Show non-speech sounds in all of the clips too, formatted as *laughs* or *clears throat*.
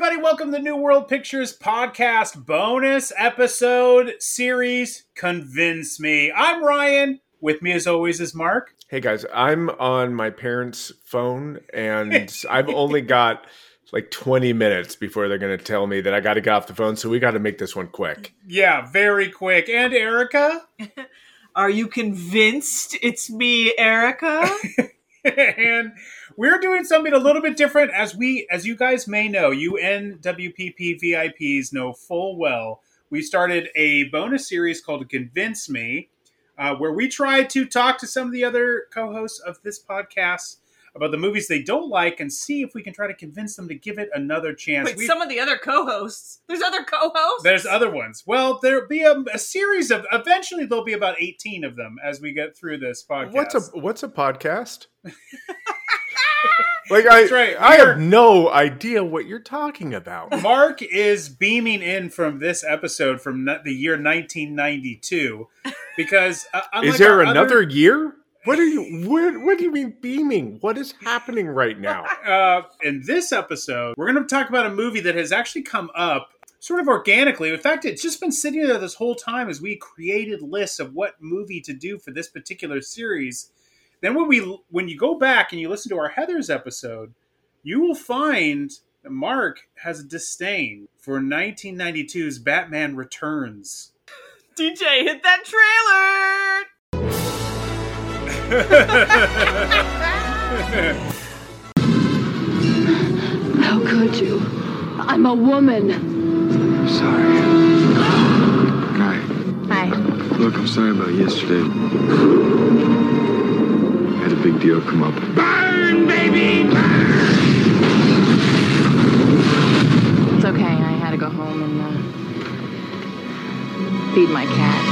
everybody. Welcome to the New World Pictures podcast bonus episode series Convince Me. I'm Ryan. With me, as always, is Marc. Hey guys, I'm on my parents' phone and *laughs* I've only got like 20 minutes before they're going to tell me that I got to get off the phone. So we got to make this one quick. Yeah, very quick. And Erica. *laughs* Are you convinced it's me, Erica? *laughs* and we're doing something a little bit different as we as you guys may know you nwpp vips know full well we started a bonus series called convince me uh, where we try to talk to some of the other co-hosts of this podcast about the movies they don't like and see if we can try to convince them to give it another chance Wait, We- some of the other co-hosts. There's other co-hosts. there's other ones well there'll be a, a series of eventually there'll be about 18 of them as we get through this podcast What's a what's a podcast? *laughs* *laughs* like I right. I have no idea what you're talking about. *laughs* Marc is beaming in from this episode from the year 1992 because uh, Is there another other- year? What are you what, what do you mean beaming? What is happening right now? *laughs* uh, in this episode, we're going to talk about a movie that has actually come up sort of organically. In fact, it's just been sitting there this whole time as we created lists of what movie to do for this particular series. Then when we when you go back and you listen to our Heathers episode, you will find that Marc has a disdain for 1992's Batman Returns. DJ, hit that trailer. *laughs* How could you? I'm a woman. Sorry. Hi. Hi. Look, I'm sorry about yesterday. Had a big deal come up. Burn, baby, burn! It's okay. I had to go home and uh, feed my cat.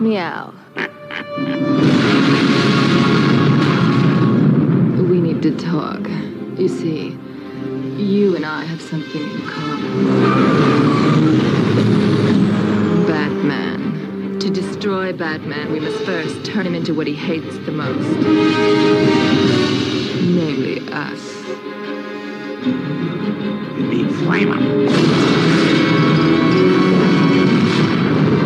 Meow. We need to talk. You see, you and I have something in common. Destroy Batman, we must first turn him into what he hates the most. Namely us. You need flame.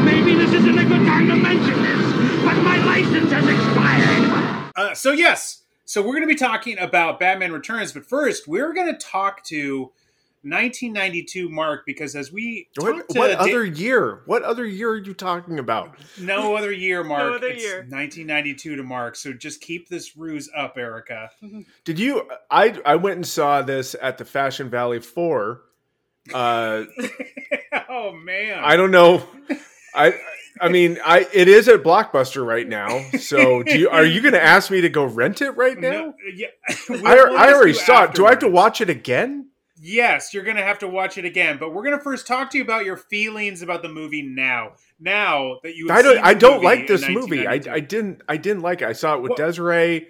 Maybe this isn't a good time to mention this, but my license has expired. Uh, so yes, so we're going to be talking about Batman Returns, but first we're going to talk to 1992 Marc because as we What, talked to what Da- other year? What other year are you talking about? no *laughs* other year, Marc. other it's year. 1992 to Marc. So just keep this ruse up, Erica. Did you I I went and saw this at the Fashion Valley 4. Uh *laughs* oh man, I don't know. I I mean, I it is at Blockbuster right now. So, do you are you going to ask me to go rent it right now? No, yeah, we'll- *laughs* I, we'll I ask already saw it. Do I have to watch it again? Yes, you're going to have to watch it again, but we're going to first talk to you about your feelings about the movie now. Now that you, I don't. I don't like this movie. I, I didn't. I didn't like it. I saw it with What? Desiree.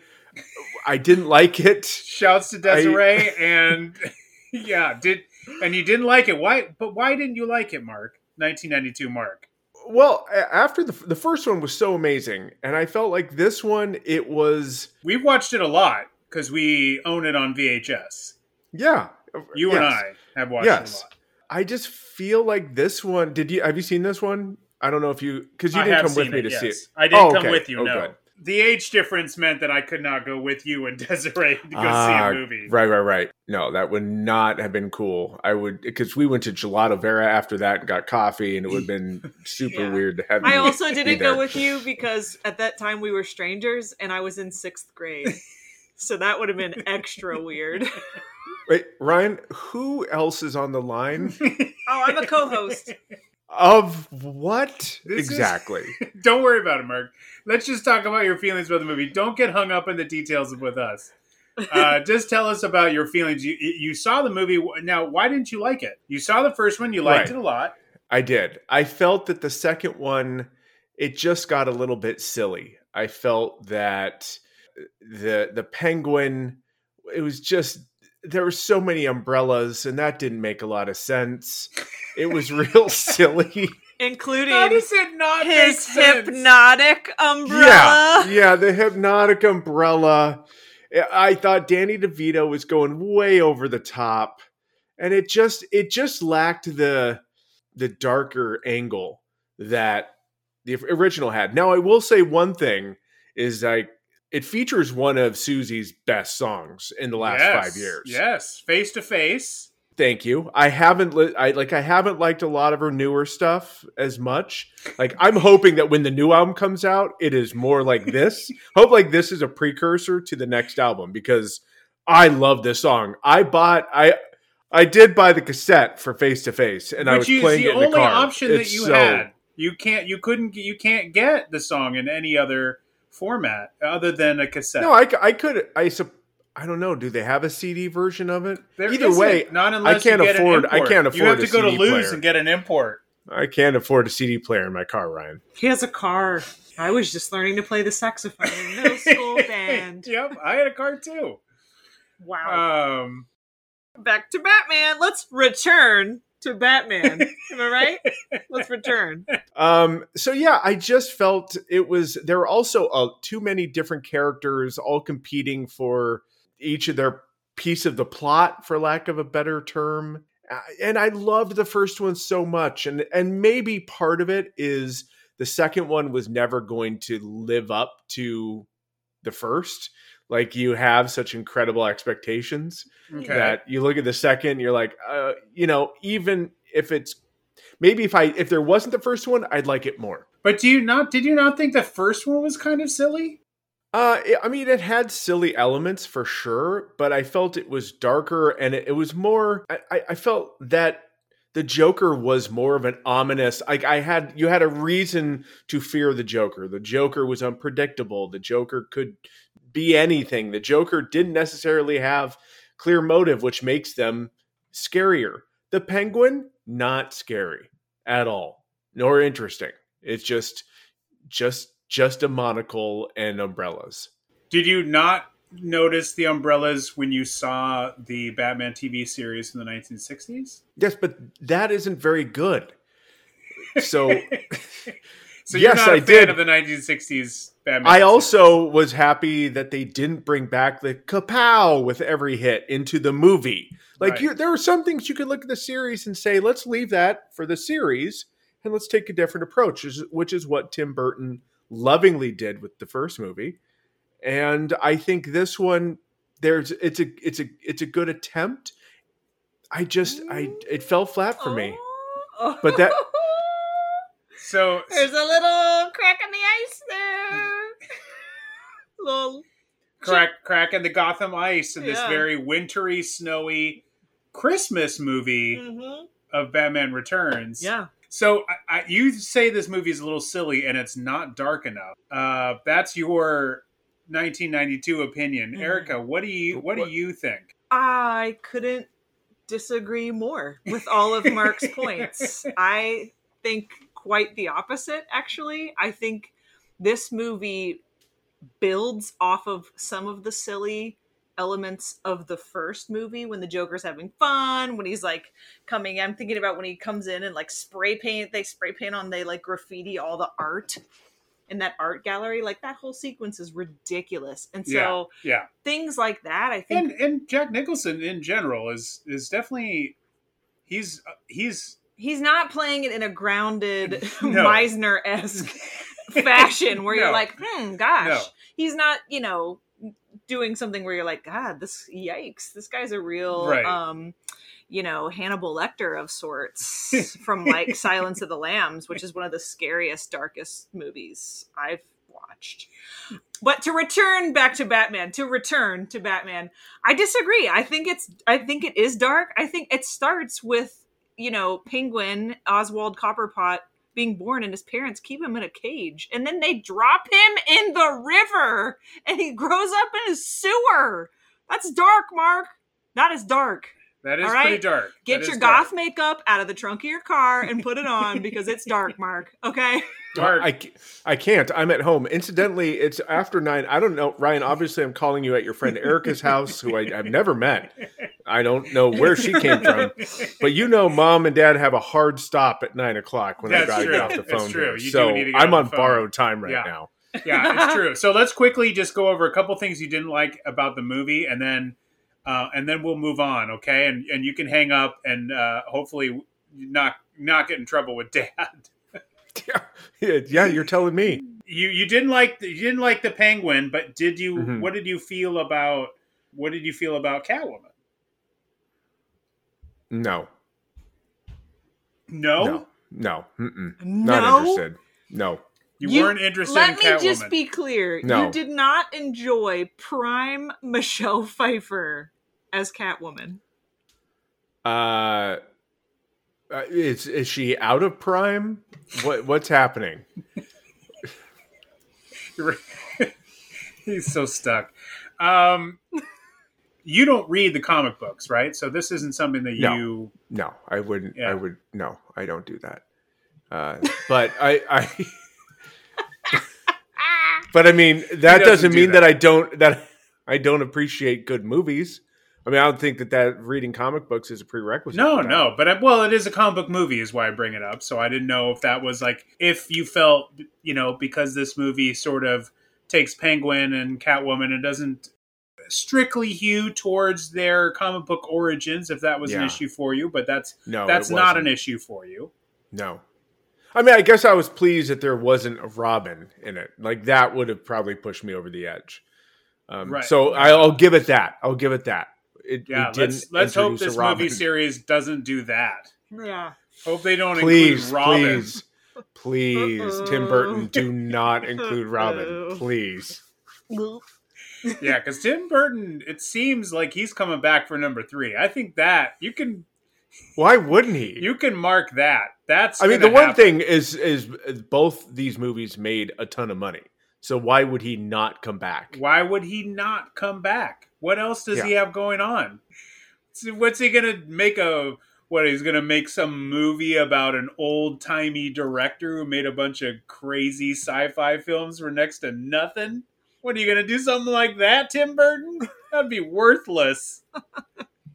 I didn't like it. Shouts to Desiree and *laughs* yeah, did and you didn't like it. Why? But why didn't you like it, Marc? 1992, Marc. Well, after the the first one was so amazing, and I felt like this one it was We've watched it a lot because we own it on VHS. yeah. You and. I have watched Yes. a lot. I just feel like this one. Did you have you seen this one? I don't know if you because you I didn't come with seen me it, to see it. I didn't Oh, come okay. with you. Oh, no, good. the age difference meant that I could not go with you and *laughs* Desiree to go Ah, see a movie. Right, right, right. No, that would not have been cool. I would because we went to Gelato Vero after that and got coffee, and it would have been *laughs* super Yeah. weird to have. I also didn't go with you because at that time we were strangers and I was in sixth grade. *laughs* So that would have been *laughs* extra weird. *laughs* Wait, Ryan, who else is on the line? *laughs* Oh, I'm a co-host. of what This is- exactly? Don't worry about it, Marc. Let's just talk about your feelings about the movie. Don't get hung up in the details with us. Uh, just tell us about your feelings. You, you saw the movie. Now, why didn't you like it? You saw the first one. You liked Right. it a lot. I did. I felt that the second one, it just got a little bit silly. I felt that the the penguin, it was just there were so many umbrellas, and that didn't make a lot of sense. It was real *laughs* silly. Including How does it not make his sense? hypnotic Yeah, umbrella. yeah, the hypnotic umbrella. I thought Danny DeVito was going way over the top, and it just it just lacked the the darker angle that the original had. Now, I will say one thing is like it features one of Siouxsie's best songs in the last Yes, five years. Yes, face to face. Thank you. I haven't li- I like I haven't liked a lot of her newer stuff as much. Like I'm hoping that when the new album comes out, it is more like *laughs* this. Hope like this is a precursor to the next album because I love this song. I bought I I did buy the cassette for Face to Face and I was is playing the it in the only car. option that It's you so- had. You can't. You couldn't. You can't get the song in any other format other than a cassette. No, I could I sup- I don't know. Do they have a CD version of it? There Either way, not unless I can't you get an afford- I can't afford. You afford have a to go to CD Lose player. and get an import. I can't afford a CD player in my car, Ryan. He has a car. I was just learning to play the saxophone in middle school *laughs* band. yep, I had a car too. Wow. Um, Back to Batman. Let's return to Batman. Am I right? Let's return. Um, so yeah, I just felt it was there were also uh, too many different characters all competing for each of their piece of the plot, for lack of a better term. And I loved the first one so much, and and maybe part of it is the second one was never going to live up to the first. Like you have such incredible expectations okay. that you look at the second, you're like, uh, you know, even if it's maybe if I if there wasn't the first one, I'd like it more. but do you not? Did you not think the first one was kind of silly? Uh, it- I mean, it had silly elements for sure, but I felt it was darker and it, it was more. I, I- I felt that the Joker was more of an ominous. Like I had, you had a reason to fear the Joker. The Joker was unpredictable. The Joker could be anything. The Joker didn't necessarily have clear motive, which makes them scarier. The Penguin, not scary at all, nor interesting. It's just, just, just a monocle and umbrellas. Did you not notice the umbrellas when you saw the Batman TV series in the 1960s? Yes, but that isn't very good. So *laughs* So you're Yes, not a I fan did. of the 1960s Batman. I also was happy that they didn't bring back the kapow with every hit into the movie. Like Right. you, there are some things you could look at the series and say, let's leave that for the series and let's take a different approach, which is- what Tim Burton lovingly did with the first movie. And I think this one, there's it's a it's a it's a good attempt. I just I it fell flat for me. But that- *laughs* So There's a little crack in the ice there. *laughs* little crack crack in the Gotham ice in this very wintry, snowy Christmas movie Mhm. of Batman Returns. Yeah. So I, I, you say this movie is a little silly and it's not dark enough. Uh, that's your 1992 opinion, Mhm. Erica. What do you what do you think? I couldn't disagree more with all of Marc's *laughs* points. I think quite the opposite, actually. I think this movie builds off of some of the silly elements of the first movie when the Joker's having fun, when he's like coming. I'm thinking about when he comes in and like spray paint, they spray paint on, they like graffiti all the art in that art gallery. Like that whole sequence is ridiculous. And so Yeah, things like that, I think. and and Jack Nicholson in general is is definitely he's he's he's not playing it in a grounded *laughs* No. Meisner esque *laughs* fashion where No. you're like, hmm, gosh. No. He's not, you know, doing something where you're like, God, this yikes, this guy's a real Right. um you know, Hannibal Lecter of sorts *laughs* from like Silence of the Lambs, which is one of the scariest, darkest movies I've watched. But to return back to Batman, to return to Batman, I disagree. I think it's I think it is dark. I think it starts with, you know, Penguin, Oswald Cobblepot being born and his parents keep him in a cage and then they drop him in the river and he grows up in a sewer. That's dark, Marc. That is dark. That is All right. pretty dark. Get That your goth dark. makeup out of the trunk of your car and put it on because it's dark, Marc. Okay. *laughs* Dark. I, I can't. I'm at home. Incidentally, it's after nine. I don't know, Ryan. Obviously, I'm calling you at your friend Erica's house, who I, I've never met. I don't know where she came from, but you know, mom and dad have a hard stop at nine o'clock when I That's got to true. get off the That's phone. true. here. You do so need to get I'm off on borrowed time right Yeah. now. yeah, it's true. So let's quickly just go over a couple things you didn't like about the movie, and then uh, and then we'll move on, okay? And and you can hang up and uh, hopefully not not get in trouble with *laughs* Dad. yeah, *laughs* yeah, yeah, you're telling me. You you didn't like the, you didn't like the Penguin, but did you? Mhm. What did you feel about what did you feel about Catwoman? No, No, no, no. No. not interested. No, you, You- weren't interested Let in me Catwoman. just be clear. No. You did not enjoy prime Michelle Pfeiffer as Catwoman. uh, uh, is is she out of prime? What what's happening? *laughs* He's so stuck. Um, you don't read the comic books, right? So this isn't something that No. you. No, I wouldn't. Yeah. I would no. I don't do that. Uh, but I, I *laughs* but I mean that doesn't doesn't do mean that. that. I don't that I don't appreciate good movies. I mean, I don't think that that reading comic books is a prerequisite. No, no, but I, well, it is a comic book movie, is why I bring it up. So I didn't know if that was like if you felt, you know, because this movie sort of takes Penguin and Catwoman and doesn't strictly hew towards their comic book origins, if that was an issue for you. But that's no, that's not an issue for you. No. I mean, I guess I was pleased that there wasn't a Robin in it. Like that would have probably pushed me over the edge. Um, Right. So I'll give it that. I'll give it that. It, Yeah, it didn't let's let's hope this Robin. movie series doesn't do that. Yeah. Hope they don't please, include Robin. please, please, Tim Burton, do not *laughs* include Robin, please. Yeah, because Tim Burton, it seems like he's coming back for number three. I think that you can Why wouldn't he? you can mark that. That's I mean, the gonna one happen. thing is, is is both these movies made a ton of money. So why would he not come back? Why would he not come back? What else does he have going on? What's he gonna make a? What he's gonna make some movie about an old timey director who made a bunch of crazy sci-fi films for next to nothing? What are you gonna do? Something like that, Tim Burton? *laughs* That'd be worthless.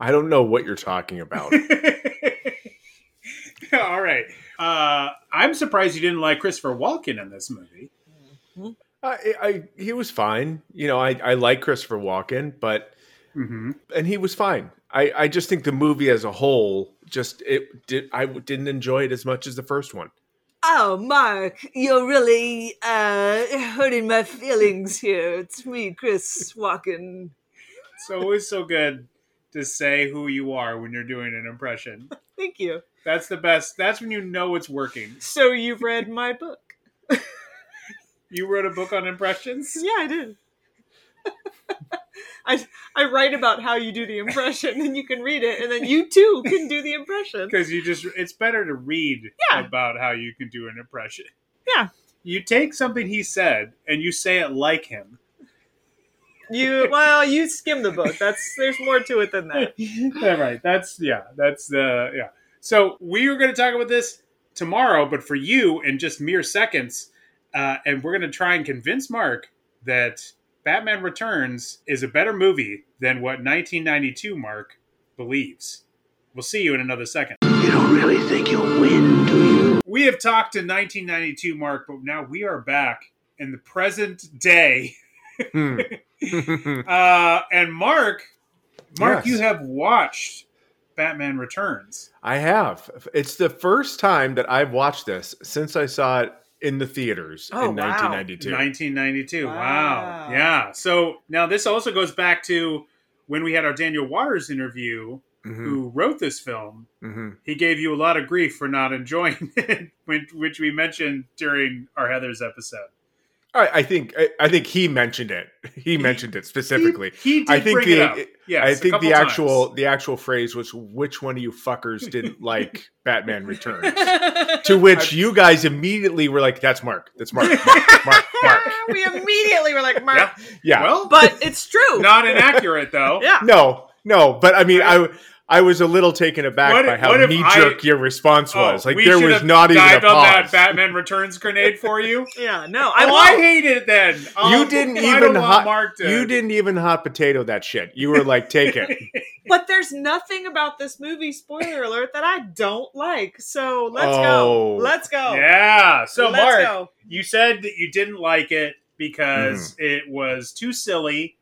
I don't know what you're talking about. *laughs* All right. Uh, I'm surprised you didn't like Christopher Walken in this movie. I, I he was fine. You know, I I like Christopher Walken, but Mm-hmm. and he was fine. I I just think the movie as a whole just it did I didn't enjoy it as much as the first one. Oh, Marc, you're really uh, hurting my feelings here. It's me, Chris Walken. It's always so good to say who you are when you're doing an impression. *laughs* Thank you. That's the best. That's when you know it's working. So you've read my book? *laughs* You wrote a book on impressions? Yeah, I did. *laughs* I I write about how you do the impression, and you can read it, and then you too can do the impression. Because you just, it's better to read Yeah. about how you can do an impression. Yeah. You take something he said and you say it like him. You well, you skim the book. That's there's more to it than that. *laughs* yeah, right. That's yeah. That's the yeah. So we are going to talk about this tomorrow, but for you in just mere seconds, uh, and we're going to try and convince Marc that Batman Returns is a better movie than what 1992 Marc believes. We'll see you in another second. You don't really think you'll win, do you? We have talked to 1992 Marc, but now we are back in the present day. Hmm. *laughs* Uh, and Marc, Marc, Yes. you have watched Batman Returns. I have. It's the first time that I've watched this since I saw it in the theaters Oh, in wow. 1992. 1992. Wow. Wow. Yeah. So now this also goes back to when we had our Daniel Waters interview, Mhm, who wrote this film. mhm. He gave you a lot of grief for not enjoying *laughs* it, which, which we mentioned during our Heathers episode. I, I think I, I think he mentioned it. *laughs* He mentioned it specifically. He, he did I think bring the it up. Yes, I a think couple the times. actual the actual phrase was which one of you fuckers didn't *laughs* like Batman Returns? *laughs* to which you guys immediately were like, "That's Marc. That's Marc. Marc. Marc. Marc." we immediately were like, Marc, Yeah. Yeah. Well, but it's true. not inaccurate though. yeah. no, no. But I mean, I I was a little taken aback What by how knee jerk your response Oh, was. like there was not even a dived on that. Batman Returns grenade for you. *laughs* Yeah, no, I oh, I hate it then. Oh, you um, didn't even hot. Marc to- You didn't even hot potato that shit. You were like, take it. *laughs* But there's nothing about this movie, spoiler alert, that I don't like. So let's Oh. go. Let's go. Yeah. So Let's Marc, go. you said that you didn't like it because mm. it was too silly.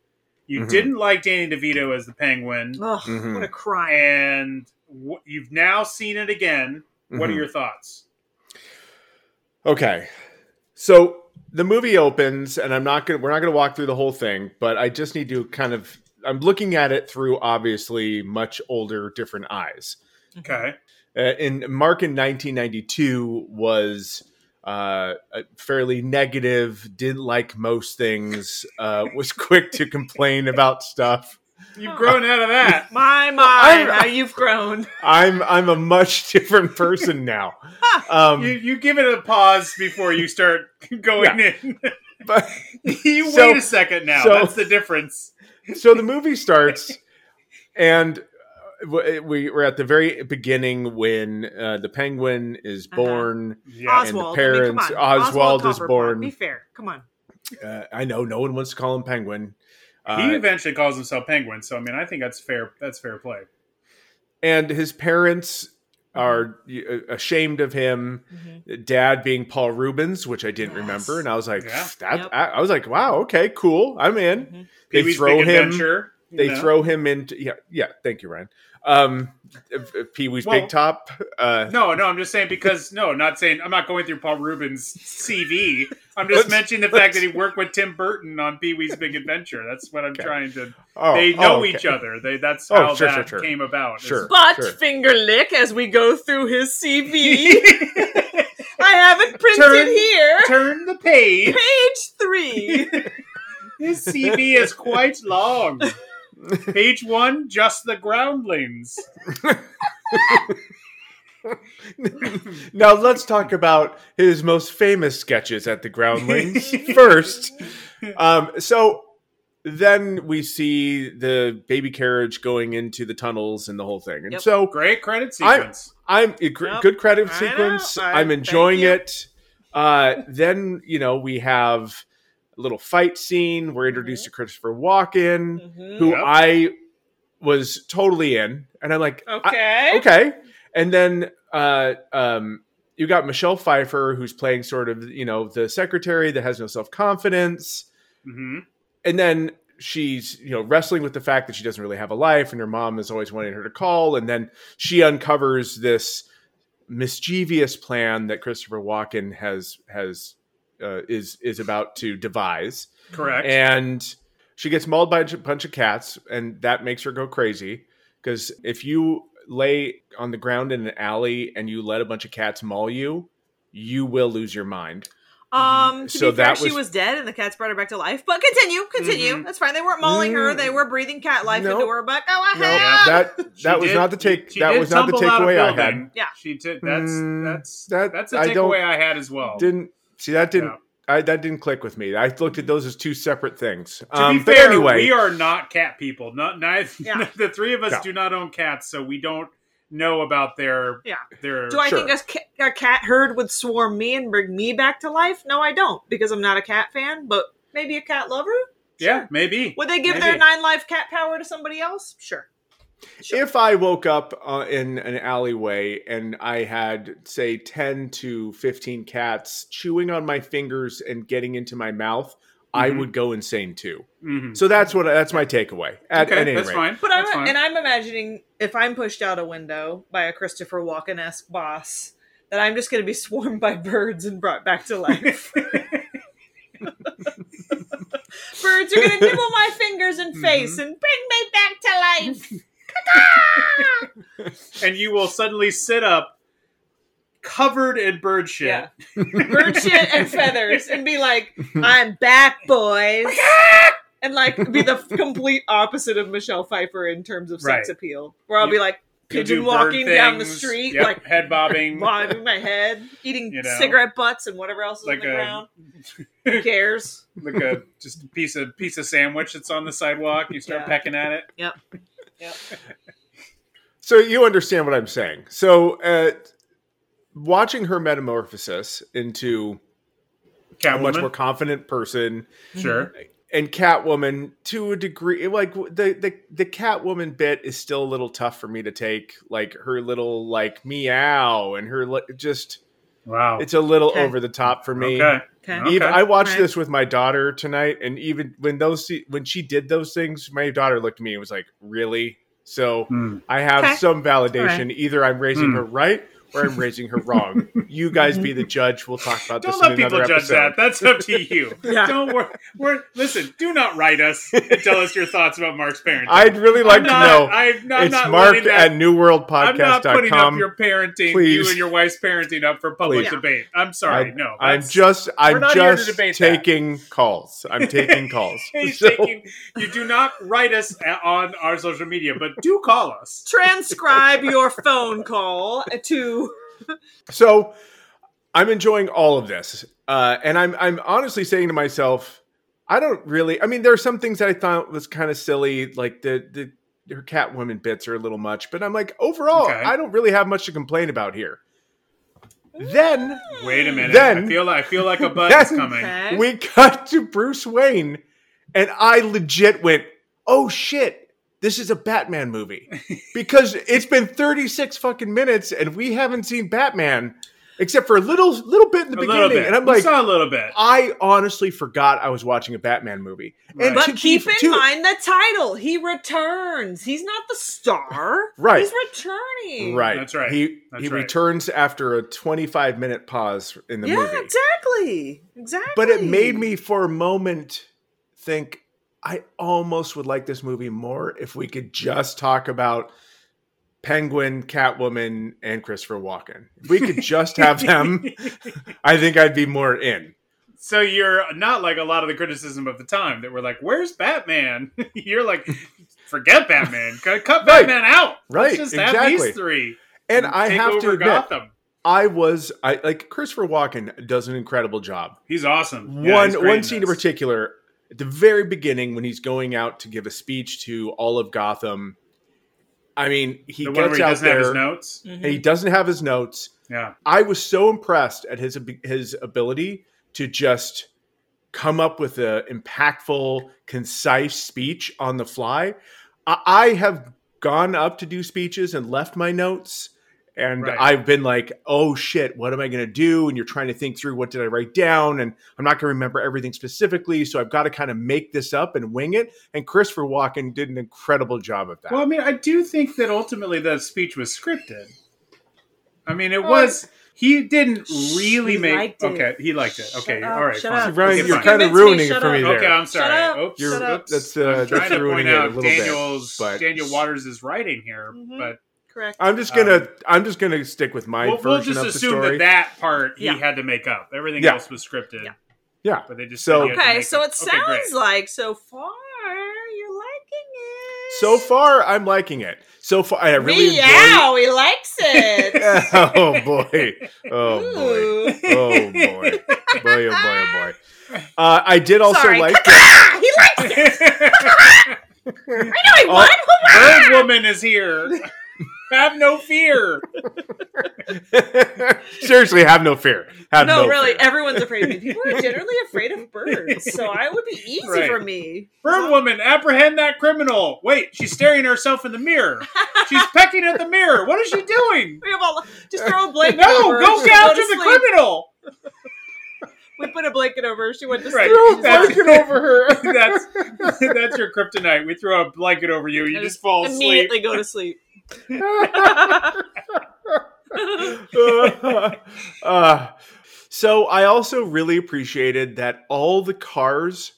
You Mhm. didn't like Danny DeVito as the Penguin, Ugh, Mhm. what a crime. and w- you've now seen it again. What are Mhm. your thoughts? Okay. So the movie opens and I'm not going to we're not going to walk through the whole thing, but I just need to kind of I'm looking at it through obviously much older different eyes. Okay. Uh, in Marc in 1992 was uh, uh, fairly negative, didn't like most things, uh, was quick to complain about stuff. You've grown out of that. *laughs* My, my, *laughs* I'm- you've grown. I'm I'm a much different person now. *laughs* Um, You, you give it a pause before you start going in. but you So- wait a second now. so- That's the difference. so the movie starts and w- we we're at the very beginning when uh, the penguin is Uh-huh. born Yeah. And the Oswald. I mean, come parents- Oswald is born. Be fair. Come on. uh, i know no one wants to call him penguin he uh, eventually calls himself Penguin, so I mean, I think that's fair. That's fair play. and his parents are uh, ashamed of him dad being paul reubens which i didn't Yes. remember and i was like Yeah. that Yep. I, I was like wow okay cool i'm in Mhm. they Pee-wee's throw him Adventure, they know? throw him into yeah yeah thank you ryan um uh, pee-wee's Well- big top uh No, no, I'm just saying because no, not saying I'm not going through Paul Reubens' CV. I'm just mentioning the fact that he worked with Tim Burton on Pee Wee's Big Adventure. That's what I'm Okay. trying to. oh, they oh, know okay. each other. They that's Oh, how sure, that sure, sure. came about. Sure. But Sure. finger lick as we go through his CV. *laughs* I have it printed Turn- here. Turn the page. Page three. *laughs* His CV is quite long. Page one, just the groundlings. *laughs* now let's talk about his most famous sketches at the Groundlings *laughs* first. Um, so then we see the baby carriage going into the tunnels and the whole thing, and Yep. so Great credit sequence. I'm a gr- Yep. good credit I sequence. know. I- I'm enjoying it. Uh, then you know we have a little fight scene. We're introduced to Christopher Walken, Mhm. who Yep. I was totally in, and I'm like, I- Okay. okay. And then uh, um, you got Michelle Pfeiffer, who's playing sort of you know the secretary that has no self confidence, hmm and then she's you know wrestling with the fact that she doesn't really have a life, and her mom is always wanting her to call, and then she uncovers this mischievous plan that Christopher Walken has has uh, is is about to devise Correct. and she gets mauled by a bunch of cats and that makes her go crazy because if you lay on the ground in an alley and you let a bunch of cats maul you you will lose your mind Um, to So be fair, that she was- was dead, and the cats brought her back to life. But continue, continue. Mhm. That's fine. They weren't mauling her; they were breathing cat life No. into her. But go no ahead. that She that was did- not the take she that did was not the tumble out of takeaway i had Yeah. She did. That's Mm, that's that- that's a don't- takeaway I had as well. didn't see that didn't Yeah. I, that didn't click with me i looked at those as two separate things To um, be but fair, anyway we are not cat people. Not neither. *laughs* Yeah. the three of us No. do not own cats, so we don't know about their Yeah. their. Do I Sure. think a, a cat herd would swarm me and bring me back to life? No, I don't, because I'm not a cat fan. But maybe a cat lover. yeah, maybe. Would they give Maybe. their nine life cat power to somebody else? Sure. Sure. If I woke up uh, in an alleyway and I had, say, 10 to 15 cats chewing on my fingers and getting into my mouth, I Mhm. would go insane too. Mhm. So that's what that's my takeaway. At, okay, at any that's rate. fine. But that's I'm fine. and I'm imagining if I'm pushed out a window by a Christopher Walken esque boss, that I'm just going to be *laughs* swarmed by birds and brought back to life. *laughs* birds are going to nibble my fingers and face and bring me back to life. *laughs* and you will suddenly sit up, covered in bird shit. Yeah. *laughs* Bird shit and feathers and be like, I'm back, boys. *laughs* And like be the complete opposite of Michelle Pfeiffer in terms of sex Right. appeal. Where I'll be like pigeon walking down the street, yep, like head bobbing, bobbing my head, eating You know. cigarette butts and whatever else is Like on the a- ground. Who cares? like a just a piece of piece of sandwich that's on the sidewalk. You start Yeah. pecking at it. Yep. Yep. So you understand what I'm saying. So uh, watching her metamorphosis into a much more confident person sure. and Catwoman to a degree, like the the the Catwoman bit is still a little tough for me to take. Like her little like meow and her li- just Wow. It's a little Okay. over the top for me. okay. Okay. Okay. Even I watched Right. this with my daughter tonight, and even when those when she did those things, my daughter looked at me and was like, "Really?" So Hmm. I have Okay. some validation. Either I'm raising Hmm. her right or I'm raising her wrong. *laughs* you guys be the judge. We'll talk about Don't this let in people another judge episode. that. That's up to you. *laughs* Yeah. Don't worry. We're, listen, do not write us and tell us your thoughts about Marc's parenting. I'd really like I'm to not- know. I'm, not- I'm it's not marked letting that- at I'm not putting up your parenting, Please. you and your wife's parenting up for public Please. debate. I'm sorry. I- no. I'm just I'm not here to just debate that. taking calls. I'm taking *laughs* calls. He's So- taking, you do not write us a- on our social media, but do call us. Transcribe your phone call to. *laughs* So I'm enjoying all of this, uh, and I'm I'm honestly saying to myself, I don't really. I mean, there are some things that I thought was kind of silly, like the the her Catwoman bits are a little much, but I'm like overall, Okay. I don't really have much to complain about here. Then Wait a minute. Then- I feel like I feel like a button's Then- coming. Okay. we cut to Bruce Wayne, and I legit went, "Oh shit." This is a Batman movie because it's been 36 fucking minutes and we haven't seen Batman except for a little little bit in the A beginning. And I'm We like, saw a little bit. I honestly forgot I was watching a Batman movie. Right. And But to keep be- in to- mind the title. He returns. He's not the star. *laughs* Right. He's returning. right, That's right. He That's he right. returns after a 25 minute pause in the yeah, movie. exactly. Exactly. But it made me for a moment think I almost would like this movie more if we could just talk about Penguin, Catwoman, and Christopher Walken. If we could just have them, *laughs* I think I'd be more in. So you're not like a lot of the criticism of the time that were like, "Where's Batman?" *laughs* you're like, "Forget Batman. Cut, cut Right. Batman out. Right, Let's just have these three And I take have to admit, Gotham. I was I like Christopher Walken does an incredible job. He's awesome. Yeah, one he's one scene in particular at the very beginning when he's going out to give a speech to all of Gotham. I mean, he The gets he out doesn't have his there notes. Mhm. and he doesn't have his notes. Yeah, I was so impressed at his his ability to just come up with an impactful, concise speech on the fly. I, I have gone up to do speeches and left my notes, and Right. I've been like, "Oh shit, what am I going to do?" And you're trying to think through what did I write down, and I'm not going to remember everything specifically, so I've got to kind of make this up and wing it. And Christopher Walken did an incredible job of that. Well, I mean, I do think that ultimately that speech was scripted. I mean, it Well, was. He didn't really he make. liked it. okay, he liked it. Shut Okay, up, all right, shut fine. Ryan, Okay, you're fine. kind of Convince me, ruining it shut for me there. Okay, I'm sorry. Shut up. Oops, You're- oops. that's, uh, I'm that's trying to point out little bit, Daniel's but- Daniel Waters is writing here, Mhm. but Correct. I'm just gonna Um, I'm just gonna stick with my we'll, version we'll just of the assume story. that that part he had to make up. Everything Yeah. else was scripted. Yeah. yeah, But they just So- said he had to Okay, so up. it Okay, sounds like so far you're liking it. so far I'm liking it. So far I really Meow, he likes it. *laughs* oh boy, oh boy, oh boy, boy, oh boy, oh boy. Uh, I did also Sorry. like. *laughs* He likes it. *laughs* I know he Oh, won. Bird woman is here. Have no fear. *laughs* Seriously, have no fear. Have no, no, really, fear. everyone's afraid of me. People are *laughs* generally afraid of birds, so I would be easy Right. for me. Bird woman, apprehend that criminal. Wait, she's staring at herself in the mirror. She's *laughs* pecking at the mirror. What is she doing? We have all, just throw a blanket No, over. go She capture the sleep. criminal. We put a blanket over. her. She went to Right. sleep. Throw a blanket fine. over her. That's that's your kryptonite. We throw a blanket over you. You I just fall asleep. Immediately go to sleep. Uh, *laughs* so I also really appreciated that all the cars,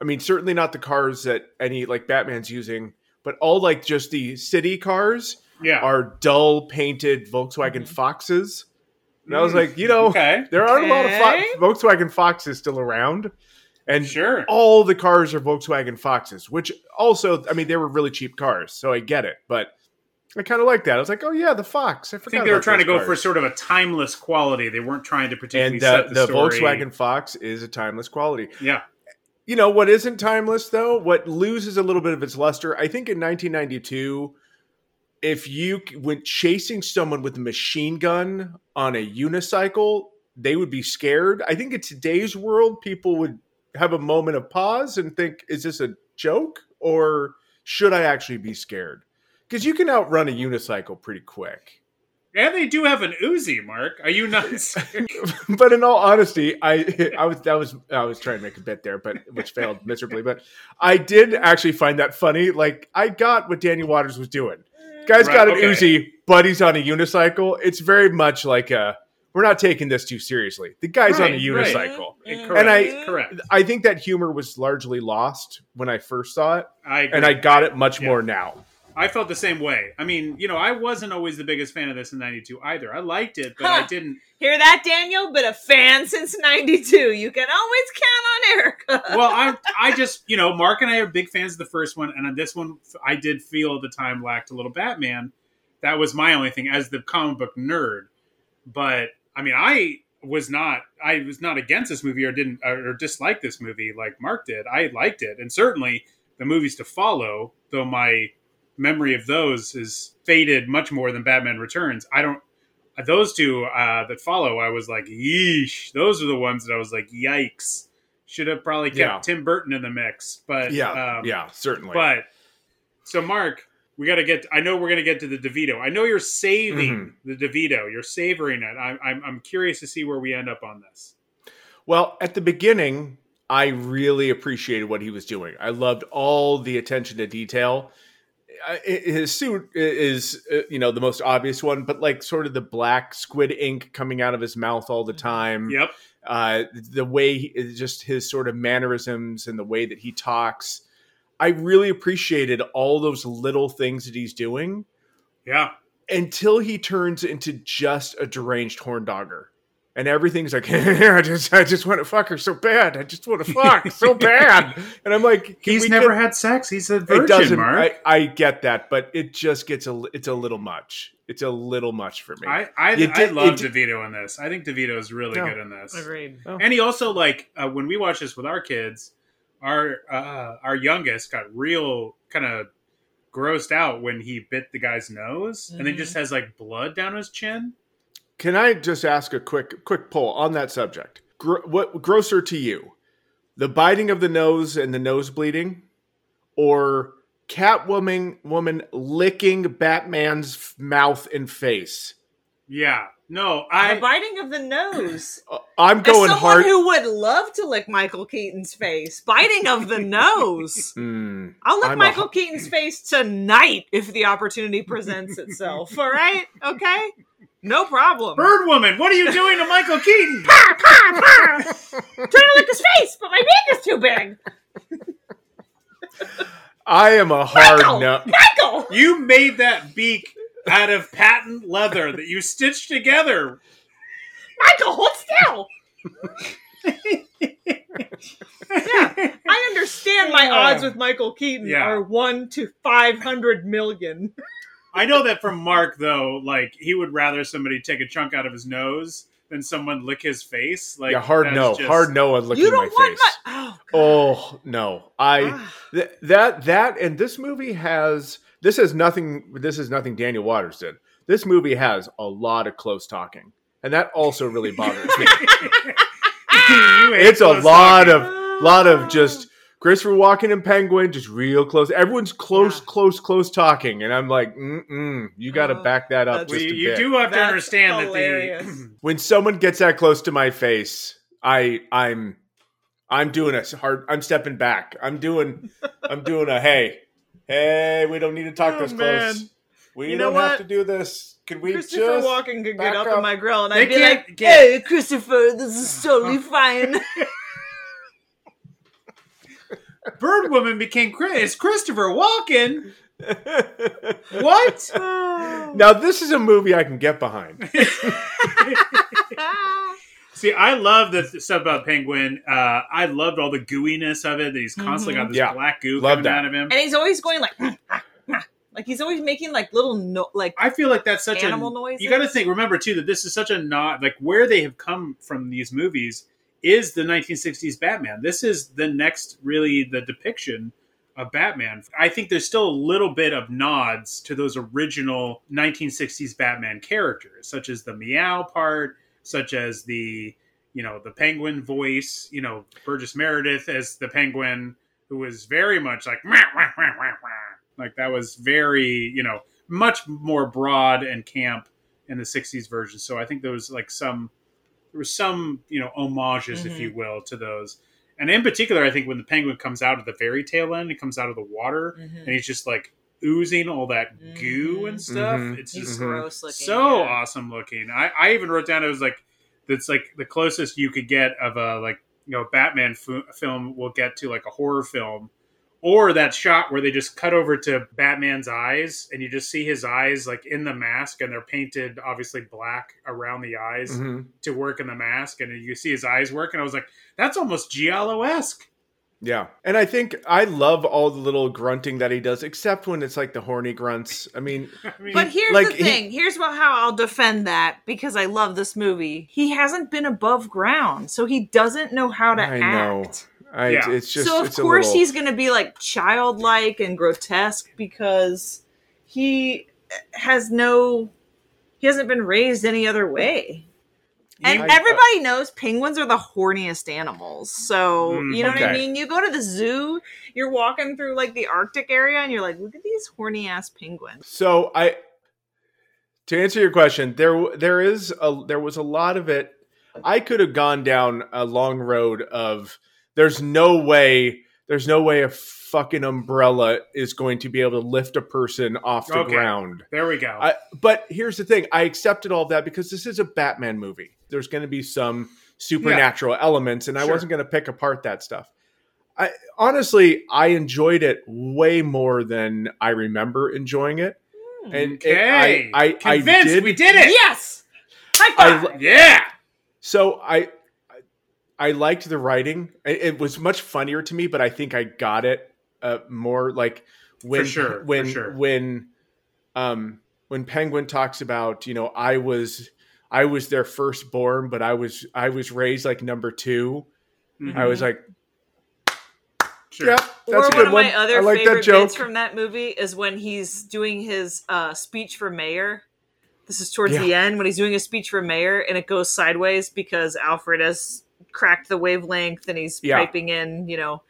I mean, certainly not the cars that any like Batman's using, but all like just the city cars Yeah. are dull painted Volkswagen Mhm. Foxes. And I was like, you know, okay. there aren't a lot of Fo- Volkswagen Foxes still around. And Sure. all the cars are Volkswagen Foxes, which also, I mean, they were really cheap cars, so I get it. But I kind of like that. I was like, oh yeah, the Fox. I I think they were trying to go for sort of a timeless quality. They weren't trying to particularly and uh, set the, the, story. Volkswagen Fox is a timeless quality. Yeah. You know what isn't timeless though? What loses a little bit of its luster? I think in 1992, if you went chasing someone with a machine gun on a unicycle, they would be scared. I think in today's world, people would have a moment of pause and think, "Is this a joke or should I actually be scared?" Because you can outrun a unicycle pretty quick. And they do have an Uzi, Marc. Are you not *laughs* serious? but in all honesty, I I was that was I was trying to make a bit there, but which failed miserably. But I did actually find that funny. Like I got what Daniel Waters was doing. Guy's Right, got an okay. Uzi, but he's on a unicycle. It's very much like a we're not taking this too seriously. The guy's on a Right, right. unicycle. Correct. And I- correct. I think that humor was largely lost when I first saw it, I agree. and I got it much Yeah. more now. I felt the same way. I mean, you know, I wasn't always the biggest fan of this in '92 either. I liked it, but I didn't. Hear that, Daniel? But a fan since '92. You can always count on Erica. *laughs* Well, I I just you know, Marc and I are big fans of the first one, and on this one, I did feel at the time lacked a little Batman. That was my only thing as the comic book nerd. But I mean, I was not I was not against this movie or didn't or disliked this movie like Marc did. I liked it, and certainly the movies to follow. Though my memory of those is faded much more than Batman Returns. I don't. Those two uh, that follow, I was like, yeesh. Those are the ones that I was like, yikes. Should have probably kept Yeah. Tim Burton in the mix, but Yeah, um, yeah, certainly. But so, Marc, we got to get. I know we're going to get to the Devito. I know you're saving Mm-hmm. the Devito. You're savoring it. I'm, I'm, I'm curious to see where we end up on this. Well, at the beginning, I really appreciated what he was doing. I loved all the attention to detail. His suit is, uh, you know, the most obvious one, but like sort of the black squid ink coming out of his mouth all the time. Yep. Uh, the way, he, just his sort of mannerisms and the way that he talks. I really appreciated all those little things that he's doing Yeah. until he turns into just a deranged horn dogger. And everything's like, *laughs* I just, I just want to fuck her so bad. I just want to fuck so *laughs* bad. And I'm like, He's we never get- had sex. He's a It virgin, doesn't. Marc. I, I get that, but it just gets a. It's a little much. It's a little much for me. I I, You I did- love it- DeVito in this. I think DeVito is really Yeah. good in this. Agreed. And he also like uh, when we watch this with our kids, our uh, our youngest got real kind of grossed out when he bit the guy's nose, and then just has like blood down his chin. Can I just ask a quick quick poll on that subject? Gr- what grosser to you, the biting of the nose and the nose bleeding, or Catwoman woman licking Batman's f- mouth and face? Yeah, no, the I biting of the nose. *clears throat* Uh, I'm As going someone hard. who would love to lick Michael Keaton's face, biting of the nose. *laughs* Hmm. I'll lick I'm Michael hu- Keaton's face tonight if the opportunity presents itself. All right, okay, no problem. Bird Woman. What are you doing to Michael Keaton? trying to lick his face, but my beak is too big. I am a hard Michael, no. Michael. you made that beak out of patent leather that you stitched together. Michael, hold still. *laughs* yeah, I understand my odds with Michael Keaton Yeah. are one to five hundred million. I know that from Marc though, like he would rather somebody take a chunk out of his nose than someone lick his face. Like yeah, hard no, just- hard no on licking You don't my want face. my oh, Oh no, I Ah. th- that that and this movie has this has nothing. This is nothing Daniel Waters did. This movie has a lot of close talking, and that also really bothers me. *laughs* It's a lot talking. of lot of just Christopher Walken and Penguin, just real close. Everyone's close, Yeah. close, close talking, and I'm like, mm-mm, you got to Oh, uh, back that up just you, a you do have to understand hilarious. that *clears throat* when someone gets that close to my face, I I'm I'm doing a hard I'm stepping back. I'm doing I'm doing a hey. Hey, we don't need to talk Oh, this the close. We You know don't have to do this. Can we Christopher just Walken could get up, up? in my grill and They I'd be like, get- "Hey, Christopher, this is totally *laughs* fine." *laughs* Bird Woman became Chris Christopher Walken. What? *laughs* now this is a movie I can get behind. *laughs* See, I love the stuff about Penguin. Uh, I loved all the gooiness of it. That he's constantly got this Yeah. black goo Love coming that. out of him. and he's always going like, like he's always making like little no, like I feel like that's such Animal a noises? you got to think. Remember too that this is such a not like where they have come from. These movies is the 1960s Batman. This is the next really the depiction of Batman. I think there's still a little bit of nods to those original 1960s Batman characters, such as the meow part, such as the you know the Penguin voice. You know Burgess Meredith as the Penguin, who was very much like. "Wah, wah, wah, wah, wah." Like that was very, you know, much more broad and camp in the '60s version. So I think there was like some there was some you know homages, if Mhm. you will, to those. And in particular, I think when the penguin comes out at the very tail end, he comes out of the water Mhm. and he's just like oozing all that goo Mhm. and stuff. Mhm. It's He's just gross looking. so yeah. awesome looking. I, I even wrote down it was like that's like the closest you could get of a like you know Batman f- film will get to like a horror film, or that shot where they just cut over to Batman's eyes and you just see his eyes like in the mask and they're painted obviously black around the eyes Mhm. to work in the mask and you see his eyes work and I was like that's almost giallo esque. Yeah. And I think I love all the little grunting that he does, except when it's like the horny grunts. I mean, *laughs* I mean, But here's like, the he- thing. Here's what, how I'll defend that because I love this movie. He hasn't been above ground, so he doesn't know how to I know. Act. I, Yeah. it's just so of it's a course little- he's going to be like childlike and grotesque because he has no he hasn't been raised any other way. And I- everybody knows penguins are the horniest animals. So, Mm, you know what I mean? You go to the zoo, you're walking through like the Arctic area and you're like, look at these horny ass penguins. So I to answer your question, there there is a there was a lot of it. I could have gone down a long road of there's no way there's no way a fucking umbrella is going to be able to lift a person off the Okay. ground. there we go. I, but here's the thing: I accepted all of that because this is a Batman movie. There's going to be some supernatural elements, and I wasn't going to pick apart that stuff. I honestly, I enjoyed it way more than I remember enjoying it. Hmm, and and okay, I, I, I convinced did, we did it. Yes! High I, five! Yeah. so I, I- I liked the writing. It, it was much funnier to me, but I think I got it uh, more like when sure, when sure. when um when Penguin talks about you know I was I was their firstborn, but I was I was raised like number 2 I was like, Sure. yeah, or that's a one good of one. my other I like favorite that joke. bits from that movie is when he's doing his uh, speech for mayor. This is towards Yeah. the end when he's doing a speech for mayor, and it goes sideways because Alfred has cracked the wavelength and he's Yeah. piping in, you know,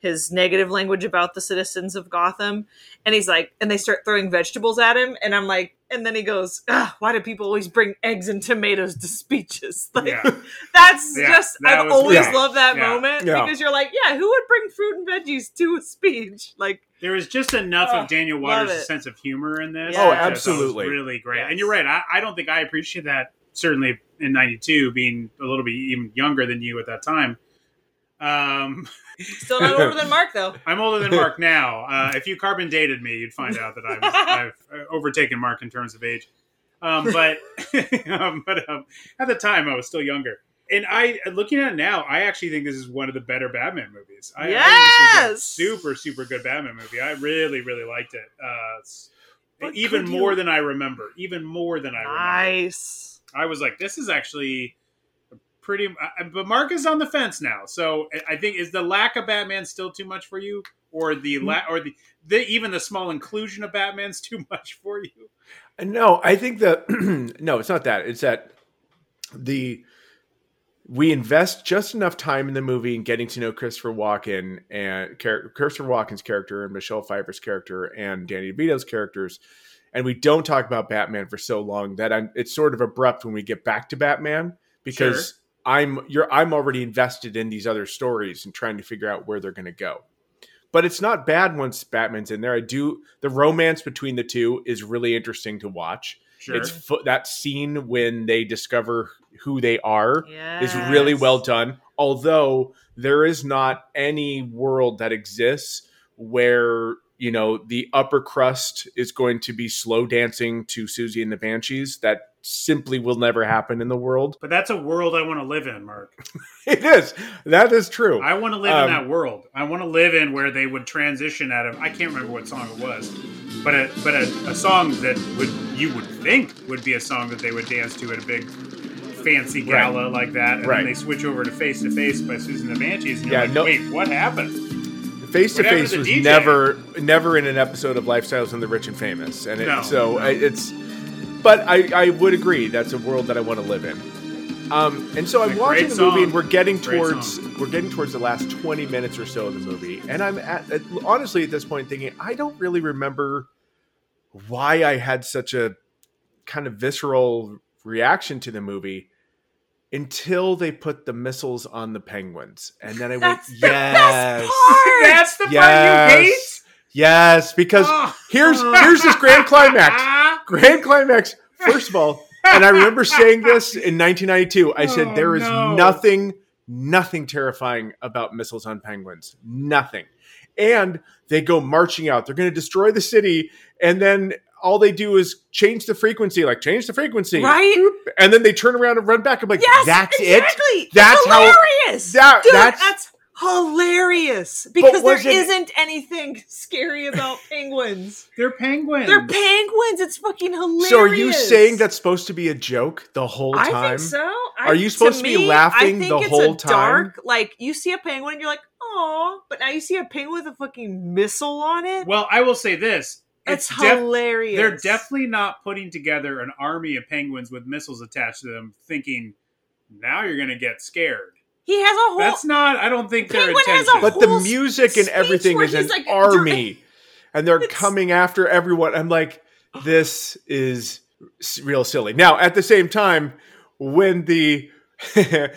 his negative language about the citizens of Gotham. And he's like, and they start throwing vegetables at him, and I'm like, and then he goes, "Why do people always bring eggs and tomatoes to speeches?" *laughs* Like, Yeah. *laughs* that's Yeah, just that I've was always great. loved that Yeah. moment Yeah. because you're like, yeah, who would bring fruit and veggies to a speech? Like, There was just enough Oh, of Daniel Waters' sense of humor in this. Oh, which I thought was absolutely. really great. Yes. And you're right. I, I don't think I appreciate that. Certainly in '92, being a little bit even younger than you at that time. Um, *laughs* still not older than Marc though. I'm older than Marc *laughs* now. Uh, if you carbon dated me, you'd find out that I've, *laughs* I've uh, overtaken Marc in terms of age. Um, but um, but um, at the time, I was still younger. And I, looking at it now, I actually think this is one of the better Batman movies. I, I think this Yes! is a super, super good Batman movie. I really, really liked it. Uh, it's- But even could you- more than I remember. Even more than I remember. Nice. I was like, this is actually pretty. But Marc is on the fence now, so I- think is the lack of Batman still too much for you, or the mm-hmm. la- or the, the even the small inclusion of Batman's *laughs* too much for you? No, I think that *clears throat* no, it's not that. It's that the we invest just enough time in the movie and getting to know Christopher Walken and Christopher Walken's character and Michelle Pfeiffer's character and Danny DeVito's characters, and we don't talk about Batman for so long that I'm, it's sort of abrupt when we get back to Batman because I'm you're I'm already invested in these other stories and trying to figure out where they're going to go. But it's not bad once Batman's in there. I do the romance between the two is really interesting to watch. Sure. It's that scene when they discover who they are Yes. is really well done. Although there is not any world that exists where you know the upper crust is going to be slow dancing to Siouxsie and the Banshees. That simply will never happen in the world. but that's a world I want to live in, Marc. *laughs* It is. That is true. I want to live Um, in that world. I want to live in where they would transition out of. I can't remember what song it was, but a but a, a song that would you would think would be a song that they would dance to at a big fancy gala like that, and Right. then they switch over to Face to Face by Siouxsie and the Banshees, and you're Yeah, like, no- wait, what happened? Face to face was DJ? never never in an episode of Lifestyles and the Rich and Famous, and it, No, so no. I, it's. But I, I would agree that's a world that I want to live in. Um, and so I'm watching the movie, and we're getting Great towards song. we're getting towards the last 20 minutes or so of the movie, and I'm at, at honestly at this point thinking I don't really remember why I had such a kind of visceral reaction to the movie until they put the missiles on the penguins, and then I That's went, the yes, best part. That's the part Yes. you hate. yes, because Oh. here's here's this grand climax. Grand climax. First of all, and I remember saying this in 1992. I said Oh, there is no. nothing, nothing terrifying about missiles on penguins. Nothing. And they go marching out. They're going to destroy the city, and then all they do is change the frequency, like change the frequency, Right? And then they turn around and run back. I'm like, Yes, that's exactly. it. That's how- hilarious. that- Dude, that's- that's, hilarious because was there it- isn't anything scary about *laughs* penguins. They're penguins. They're penguins. It's fucking hilarious. So are you saying that's supposed to be a joke the whole I time? think so. I, Are you supposed to be me, laughing I think the it's whole a time? Dark, like you see a penguin, and you're like, oh, but now you see a penguin with a fucking missile on it. Well, I will say this. It's It's def- hilarious. they're definitely not putting together an army of penguins with missiles attached to them, thinking now you're going to get scared. He has a whole. That's not. I don't think their Penguin has intention. a But the whole music and everything where is an he's like, army, *laughs* and they're It's- coming after everyone. I'm like, this is s- real silly. Now, at the same time, when the *laughs*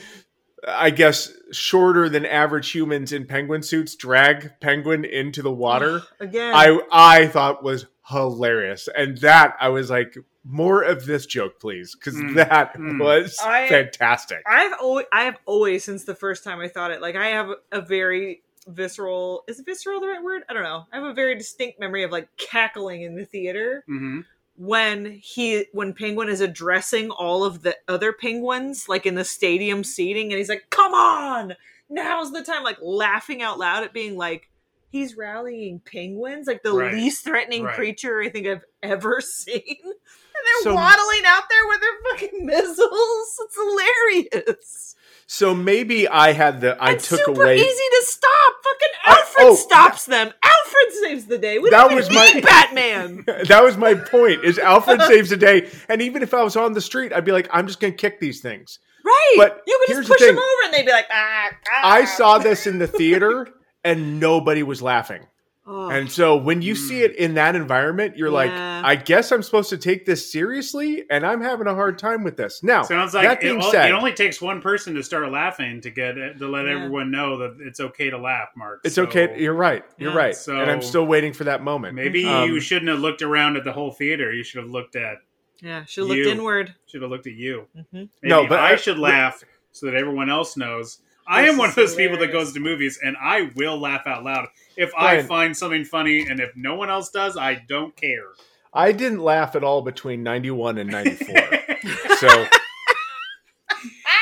I guess shorter than average humans in penguin suits drag penguin into the water, *sighs* again. I I thought was hilarious, and that I was like, more of this joke, please, because Mm, that mm. was I- fantastic. I've always, I have always since the first time I thought it. Like I have a very visceral. Is visceral the right word? I don't know. I have a very distinct memory of like cackling in the theater Mhm. When he when Penguin is addressing all of the other penguins like in the stadium seating, and he's like, "Come on, now's the time!" Like laughing out loud at being like. He's rallying penguins, like the Right. least threatening Right. creature I think I've ever *laughs* seen. And they're So- waddling out there with their fucking *laughs* missiles. It's hilarious. So maybe I had the I it's took super away. easy to stop. Fucking I- Alfred oh, stops them. Alfred saves the day. We That don't was my- *laughs* Batman. *laughs* that was my point. Is Alfred *laughs* saves the day, and even if I was on the street, I'd be like, I'm just going to kick these things. right. But you could just the push them over and they'd be like, ah, ah. I saw this in the theater, and nobody was laughing. Oh, And so when you see it in that environment, you're like, I guess I'm supposed to take this seriously, and I'm having a hard time with this. Now, Sounds that like it, being o- said, it only takes one person to start laughing to get it, to let Yeah. everyone know that it's okay to laugh, Marc. it's So okay. You're right. You're Yeah. right. So- and I'm still waiting for that moment. Maybe Um, you shouldn't have looked around at the whole theater. You should have looked at yeah, she looked inward. should have looked at you. hmm Maybe No, but I, I- should laugh so that everyone else knows. I am one of those people that goes to movies and I will laugh out loud if I find something funny, and if no one else does, I don't care. I didn't laugh at all between 91 and 94. *laughs* so,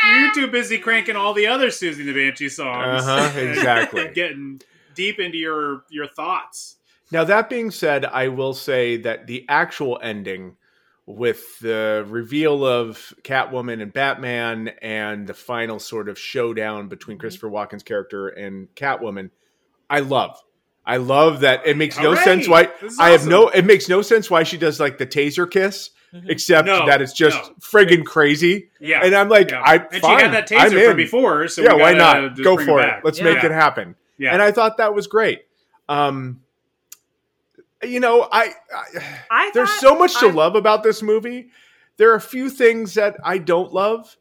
You're too busy cranking all the other Siouxsie the Banshee songs. Uh-huh, exactly. *laughs* Getting deep into your your thoughts. Now, that being said, I will say that the actual ending with the reveal of Catwoman and Batman and the final sort of showdown between Mm-hmm. Christopher Walken's character and Catwoman, I love. I love that it makes no All right. sense why This is I have no it makes no sense why she does like the taser kiss except No, that it's just no. friggin' crazy. Yeah. And I'm like, Yeah. I and fine, she had that I'm taser from in. before, so yeah, we why not? Go for it. back. Let's Yeah. make it happen. Yeah. And I thought that was great. Um, you know, I, I I there's so much to love about this movie. There are a few things that I don't love.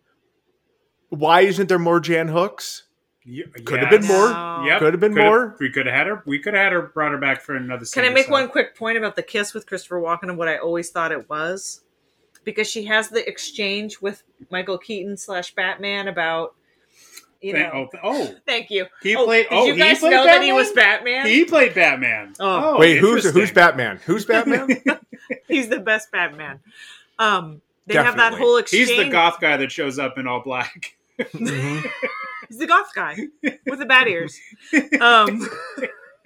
Why isn't there more Jan Hooks? Y- Could have yes. been more. No. Yep. Could have been Could've- more. We could have had her. We could have had her. Brought her back for another. Can I make so. one quick point about the kiss with Christopher Walken and what I always thought it was? Because she has the exchange with Michael Keaton slash Batman about, you Thank- know. oh, oh, *laughs* Thank you. he Oh, played. Did oh, you he guys played know that he Batman? was Batman? He played Batman. Oh. Wait, who's who's Batman? Who's *laughs* Batman? *laughs* He's the best Batman. Um, they have that whole exchange. He's the goth guy that shows up in all black. Mhm. He's the goth guy with the bad ears. Um,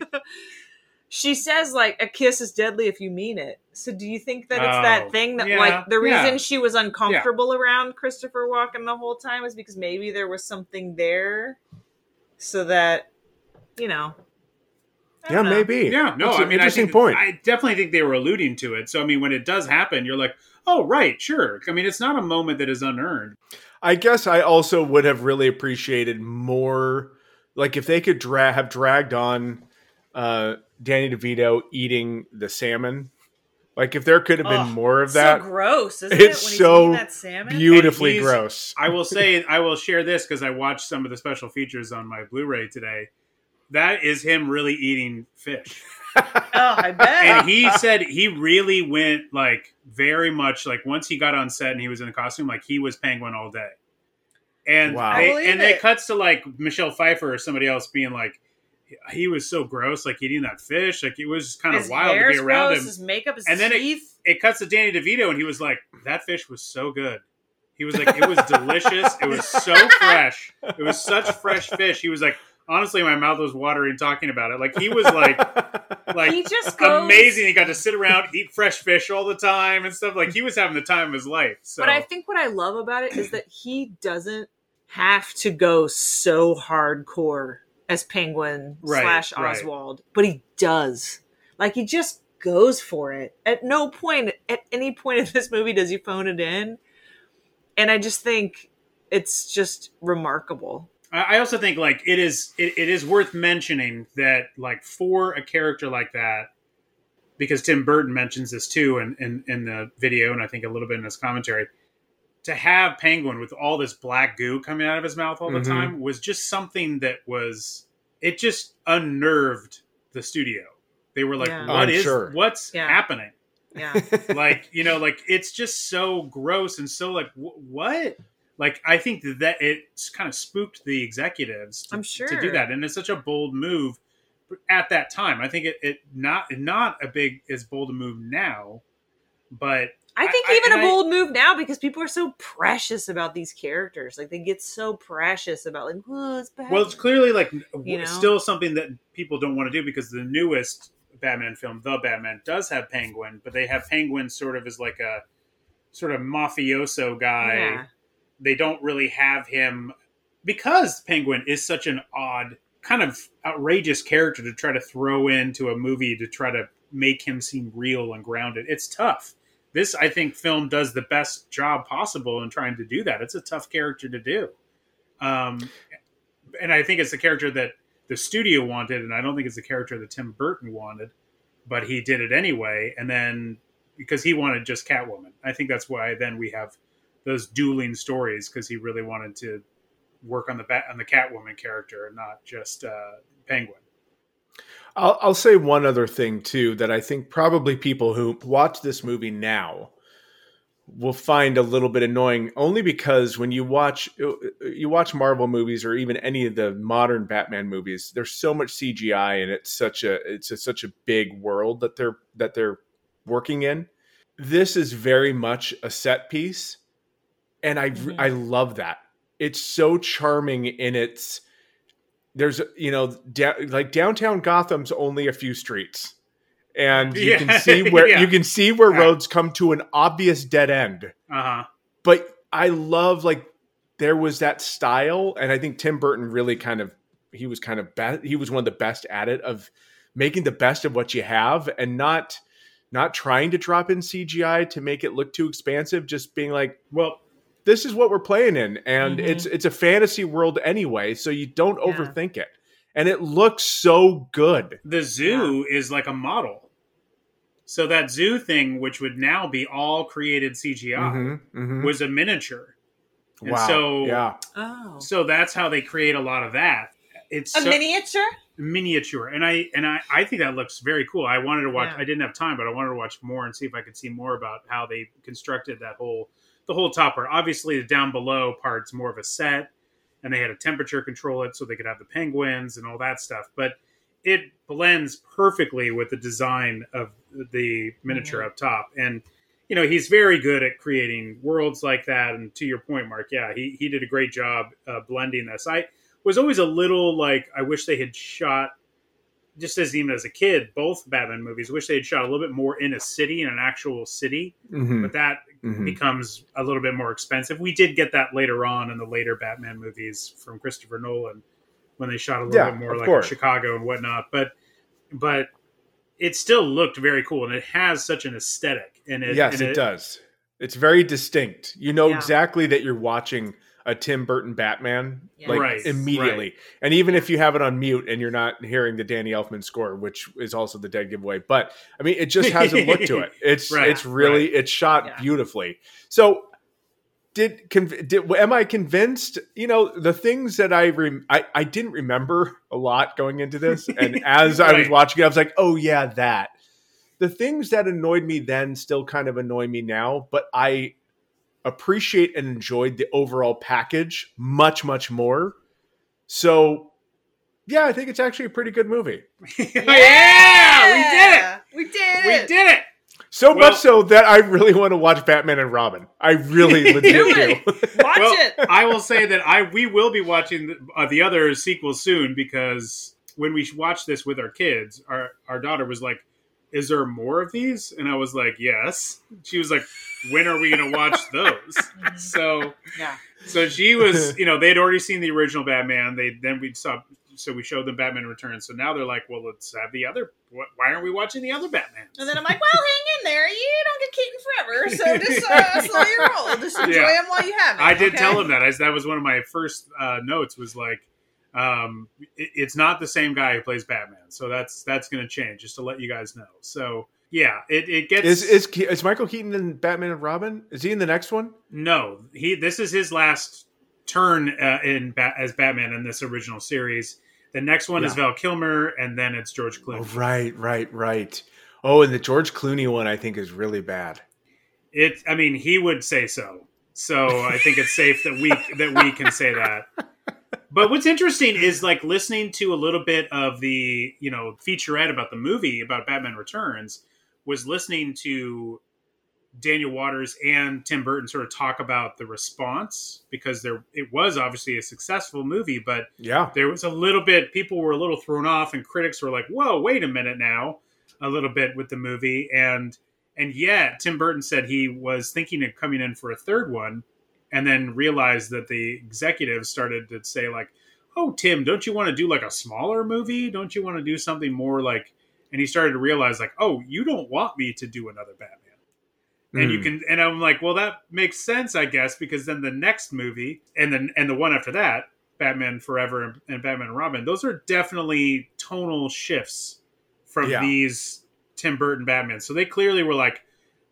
*laughs* she says like a kiss is deadly if you mean it. So do you think that it's Oh, that thing that yeah, like the reason yeah. she was uncomfortable around Christopher Walken the whole time is because maybe there was something there, so that you know. Yeah, know. maybe. Yeah, no, That's I an mean, I interesting think, point. I definitely think they were alluding to it. So, I mean, when it does happen, you're like, oh, right, sure. I mean, it's not a moment that is unearned. I guess I also would have really appreciated more, like if they could dra- have dragged on uh, Danny DeVito eating the salmon Like if there could have been Oh, more of that, so gross, isn't it's it? When so eating that salmon? beautifully gross. I will say, I will share this because I watched some of the special features on my Blu-ray today. That is him really eating fish, *laughs* oh, I bet. and he said he really went like very much like once he got on set and he was in the costume, like he was Penguin all day. And Wow. They, and it it. cuts to like Michelle Pfeiffer or somebody else being like, he was so gross, like eating that fish, like it was just kind of his wild to be around gross, him. His makeup, his And then it- it cuts to Danny DeVito, and he was like, "That fish was so good." He was like, "It was delicious. It was so *laughs* fresh. It was such fresh fish." He was like, "Honestly, my mouth was watering talking about it." Like he was like, *laughs* like he just goes, amazing. He got to sit around, eat fresh fish all the time and stuff. Like he was having the time of his life. So But I think what I love about it is that he doesn't have to go so hardcore as Penguin Right, slash right. Oswald, but he does. Like he just goes for it. At no point, at any point in this movie, does he phone it in. And I just think it's just remarkable. I I also think like it is it, it is worth mentioning that like for a character like that, because Tim Burton mentions this too in, in, in the video and I think a little bit in his commentary, to have Penguin with all this black goo coming out of his mouth all the Mhm. time was just something that was it just unnerved the studio. They were like, Yeah. "What I'm is sure. what's Yeah. happening?" Yeah. *laughs* like you know like it's just so gross and so like wh- what like i think that, it's kind of spooked the executives to, I'm to do that and it's such a bold move at that time i think it, it not not a big as bold a move now but I think I- even and a I- bold move now because people are so precious about these characters. Like they get so precious about like, oh, it's bad. well it's clearly like You know? still something that people don't want to do because the newest batman film the batman does have penguin but they have penguin sort of as like a sort of mafioso guy yeah. They don't really have him because Penguin is such an odd, kind of outrageous character to try to throw into a movie to try to make him seem real and grounded. It's tough. This, I think, film does the best job possible in trying to do that. It's a tough character to do. Um, and I think it's the character that the studio wanted, and I don't think it's the character that Tim Burton wanted, but he did it anyway. And then because he wanted just Catwoman, I think that's why then we have those dueling stories because he really wanted to work on the bat on the Catwoman character and not just uh, Penguin. I'll, I'll say one other thing too that I think probably people who watch this movie now will find a little bit annoying only because when you watch you watch Marvel movies or even any of the modern Batman movies there's so much CGI and it's such a it's a, such a big world that they're that they're working in this is very much a set piece and I Mhm. I love that it's so charming in its there's you know da- like downtown Gotham's only a few streets and *laughs* you Yeah. can see where Yeah. you can see where Yeah. roads come to an obvious dead end Uh huh. but I love like there was that style and I think Tim Burton really kind of he was kind of be- he was one of the best at it of making the best of what you have and not not trying to drop in CGI to make it look too expansive just being like Well, this is what we're playing in and Mhm. it's it's a fantasy world anyway so you don't Yeah. overthink it and it looks so good the zoo is like a model. So that zoo thing, which would now be all created CGI, Mhm, mhm. was a miniature. And wow so- yeah Oh. So that's how they create a lot of that. It's A so- miniature? miniature and i and i i think that looks very cool i wanted to watch Yeah. i didn't have time but i wanted to watch more and see if i could see more about how they constructed that whole the whole top topper. Obviously the down below part's more of a set and they had a temperature control it so they could have the penguins and all that stuff but it blends perfectly with the design of the miniature up top. And you know he's very good at creating worlds like that and to your point marc yeah he, he did a great job uh, blending this. I was always a little like I wish they had shot just as even as a kid, both Batman movies, wish they had shot a little bit more in a city, in an actual city. Mhm, But that mhm. becomes a little bit more expensive. We did get that later on in the later Batman movies from Christopher Nolan when they shot a little Yeah, bit more like course. in Chicago and whatnot. But but it still looked very cool and it has such an aesthetic and it yes and it, does it's very distinct you know Yeah. exactly that you're watching a Tim Burton Batman Yeah. like Right, immediately. And even if you have it on mute and you're not hearing the Danny Elfman score, which is also the dead giveaway, but I mean, it just has a look to it. *laughs* It's Right, it's really it's shot Yeah. beautifully. So did, conv- did am I convinced? You know, the things that I rem- I I didn't remember a lot going into this, *laughs* and as I was watching it, I was like, oh yeah, that. The things that annoyed me then still kind of annoy me now, but I appreciate and enjoyed the overall package much much more. So, yeah, I think it's actually a pretty good movie. *laughs* yeah, We did it. we did it. it. We did it. So Well- much so that I really want to watch Batman and Robin. I really *laughs* legit Do do. *laughs* it. Watch well, it. I will say that I we will be watching the, uh, the other sequel soon because when we watched this with our kids, our our daughter was like, "Is there more of these?" And I was like, "Yes." She was like, "When are we going to watch *laughs* those?" so Yeah. so she was, *laughs* you know, they'd already seen the original Batman. They then we saw, so we showed them Batman Returns. So now they're like, "Well, let's have the other. wh- Why aren't we watching the other Batman?" And then I'm like, well, hang in there. You don't get Keaton forever, *laughs* so just uh, slow your roll. Just enjoy Yeah. him while you have it. I did okay? tell him that. I, that was one of my first uh, notes. Was like, um, it, it's not the same guy who plays Batman, so that's that's going to change. Just to let you guys know. So yeah, it, it gets Is is is Michael Keaton in Batman and Robin? Is he in the next one? no. He this is his last turn uh, in ba- as Batman in this original series. The next one is Val Kilmer, and then it's George Clooney. Oh, Clooney. right, right, right. Oh, and the George Clooney one I think is really bad. It. I mean, he would say so. So I think it's safe that we that we can say that. But what's interesting is like listening to a little bit of the you know featurette about the movie about Batman Returns was listening to Daniel Waters and Tim Burton sort of talk about the response because there it was obviously a successful movie, but Yeah. there was a little bit people were a little thrown off and critics were like whoa wait a minute now a little bit with the movie and and yet tim burton said he was thinking of coming in for a third one and then realized that the executives started to say like oh tim don't you want to do like a smaller movie don't you want to do something more like and he started to realize like oh you don't want me to do another batman and you Mm. can and i'm like well that makes sense i guess because then the next movie and then and the one after that batman forever and, and batman and robin those are definitely tonal shifts from Yeah. these tim burton batman so they clearly were like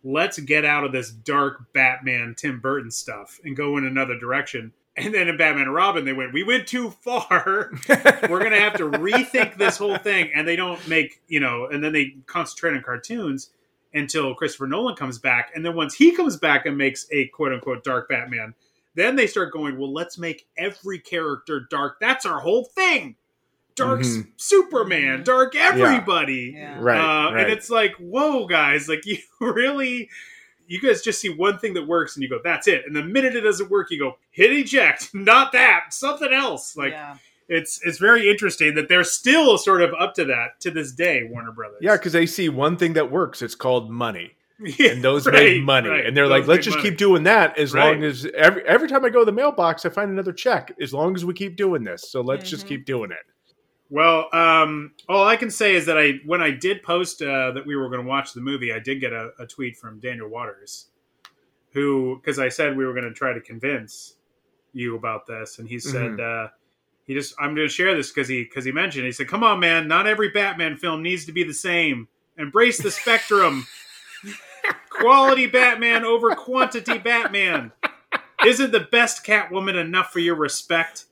let's get out of this dark batman tim burton stuff and go in another direction and then in batman and robin they went we went too far. *laughs* We're gonna have to rethink this whole thing. And they don't make you know and then they concentrate on cartoons until christopher nolan comes back. And then once he comes back and makes a quote unquote dark batman then they start going well let's make every character dark. That's our whole thing. Dark s- Mhm. superman dark everybody. Yeah. right, uh, right. and it's like whoa guys like *laughs* you really you guys just see one thing that works and you go that's it and the minute it doesn't work you go hit eject *laughs* not that something else like yeah. it's it's very interesting that they're still sort of up to that to this day, Warner Brothers. yeah, because they see one thing that works. It's called money, *laughs* Yeah, and those right, make money. right. And they're Those like, let's just money. keep doing that as Right. long as every every time I go to the mailbox, I find another check. As long as we keep doing this, so let's just Mhm. keep doing it. Well, um, all I can say is that I when I did post uh, that we were going to watch the movie, I did get a, a tweet from Daniel Waters, who because I said we were going to try to convince you about this, and he said Mm-hmm. uh, he just I'm going to share this because he because he mentioned he said, "Come on, man, not every Batman film needs to be the same. Embrace the spectrum. *laughs* Quality Batman over quantity Batman." Isn't the best Catwoman enough for your respect?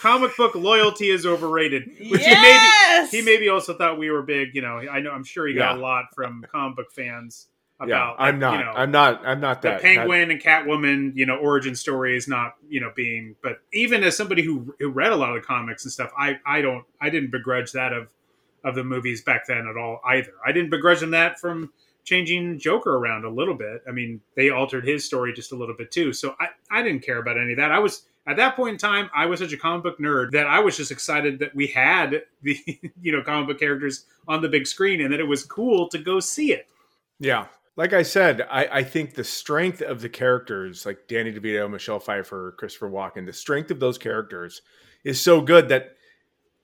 Comic book loyalty is overrated. Which yes! he maybe he maybe also thought we were big. You know, I know I'm sure he got Yeah. a lot from comic book fans yeah, about. I'm not. You know, I'm not. I'm not the that. Penguin and Catwoman, you know, origin story is not, you know, being. But even as somebody who who read a lot of the comics and stuff, I I don't I didn't begrudge that of of the movies back then at all either. I didn't begrudge them that from changing Joker around a little bit. I mean, they altered his story just a little bit too. So I I didn't care about any of that. I was at that point in time, I was such a comic book nerd that I was just excited that we had *laughs* the you know comic book characters on the big screen and that it was cool to go see it. Yeah. Like I said, I, I think the strength of the characters, like Danny DeVito, Michelle Pfeiffer, Christopher Walken, the strength of those characters is so good that,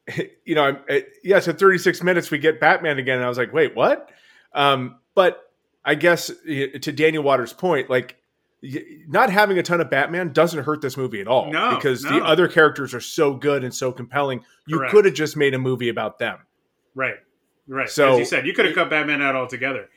*laughs* you know, I'm, it, yes, at 36 minutes we get Batman again, and I was like, wait, what? Um, but I guess to Daniel Waters' point, like not having a ton of Batman doesn't hurt this movie at all. No, because no. the other characters are so good and so compelling. You Correct. could have just made a movie about them. Right. Right. So- As you said, you could have cut Batman out altogether.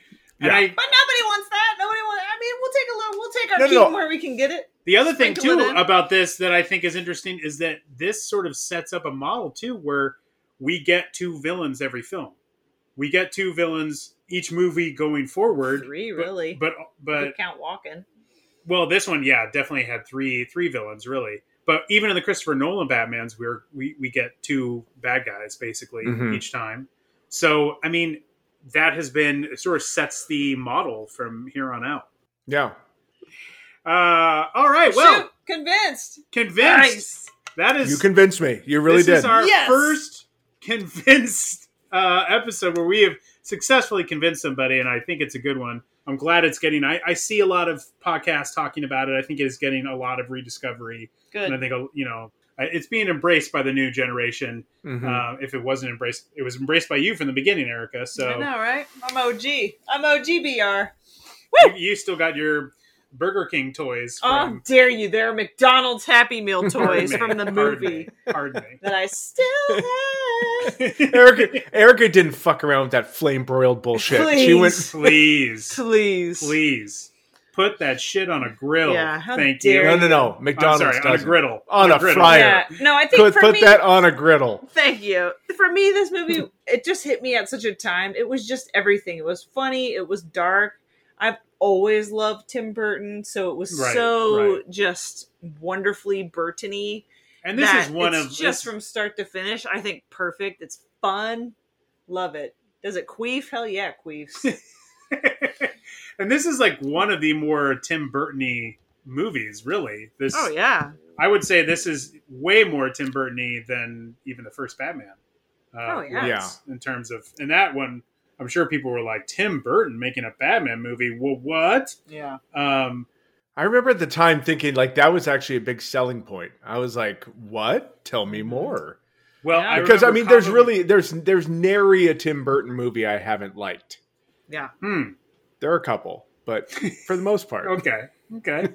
And Yeah. I, But nobody wants that. Nobody wants. I mean, we'll take a little. We'll take our No, no, Keaton no. where we can get it. the other thing too about this that I think is interesting is that this sort of sets up a model too where we get two villains every film. We get two villains each movie going forward. Three, really. But We but count Walken. well, this one, yeah, definitely had three three villains really. But even in the Christopher Nolan Batman's, we're we we get two bad guys basically Mhm. each time. So I mean, that has been it sort of sets the model from here on out. Yeah. Uh, all right, well, Shoot, convinced. convinced. Nice. That is You convinced me. You really this did. is our Yes. first convinced uh, episode where we have successfully convinced somebody, and I think it's a good one. I'm glad it's getting. I, I see a lot of podcasts talking about it. I think it is getting a lot of rediscovery, and I think you know it's being embraced by the new generation. Mhm. Uh, if it wasn't embraced, it was embraced by you from the beginning, Erica. So I know, right? I'm OG. I'm OGBR. you, you still got your Burger King toys. Oh, dare you! They're McDonald's Happy Meal toys from the pardon movie me, Pardon me. that I still have. *laughs* *laughs* Erica, Erica didn't fuck around with that flame broiled bullshit. She went. Please. Please, *laughs* Please. please put that shit on a grill. Yeah, how Thank dare you. No, no, no. I'm McDonald's sorry, on a griddle. On a griddle. fryer. Yeah. No, I think Put, for put me, that on a griddle. Thank you. For me, this movie it just hit me at such a time. It was just everything. It was funny. It was dark. I've always loved Tim Burton, so it was Right, so right. just wonderfully Burtony. And this is one it's of just this- from start to finish. I think perfect. It's fun. Love it. Does it queef? Hell yeah, it queefs. *laughs* *laughs* and this is like one of the more Tim Burton-y movies, really. This oh yeah. I would say this is way more Tim Burton-y than even the first Batman. Uh, Oh, yeah. was In terms of, and that one, I'm sure people were like, Tim Burton making a Batman movie. Well, what? Yeah. Um, I remember at the time thinking like that was actually a big selling point. I was like, "What? Tell me more." well, Yeah. Because I remember mean, there's probably- really there's there's nary a Tim Burton movie I haven't liked. Yeah. Hmm. There are a couple, but for the most part, *laughs* Okay. Okay.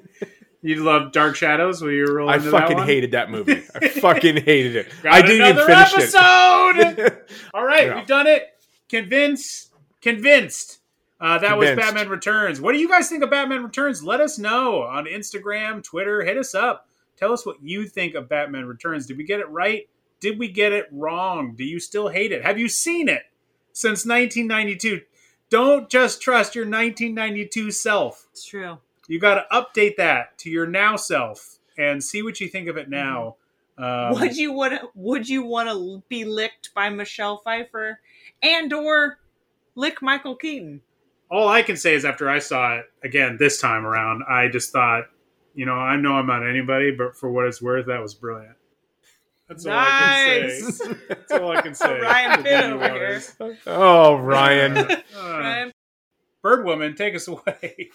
you love Dark Shadows? Were you rolling I into that fucking one? hated that movie. I *laughs* fucking hated it. Got I didn't even another finish episode! it. *laughs* All right, Yeah. we've done it. Convinced. Convinced. Uh, that was Batman Returns. What do you guys think of Batman Returns? Let us know on Instagram, Twitter. Hit us up. Tell us what you think of Batman Returns. Did we get it right? Did we get it wrong? Do you still hate it? Have you seen it since 1992? Don't just trust your 1992 self. It's true. You got to update that to your now self and see what you think of it now. Um, would you want to would you want to be licked by Michelle Pfeiffer and or lick Michael Keaton? All I can say is after I saw it again this time around, I just thought, you know, I know I'm not anybody, but for what it's worth, that was brilliant. That's all I can say. That's all I can *laughs* say. Ryan to Pitt over Waters. Oh, Ryan. *laughs* Uh, Ryan- Birdwoman, take us away.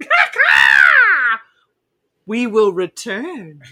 *laughs* we will return.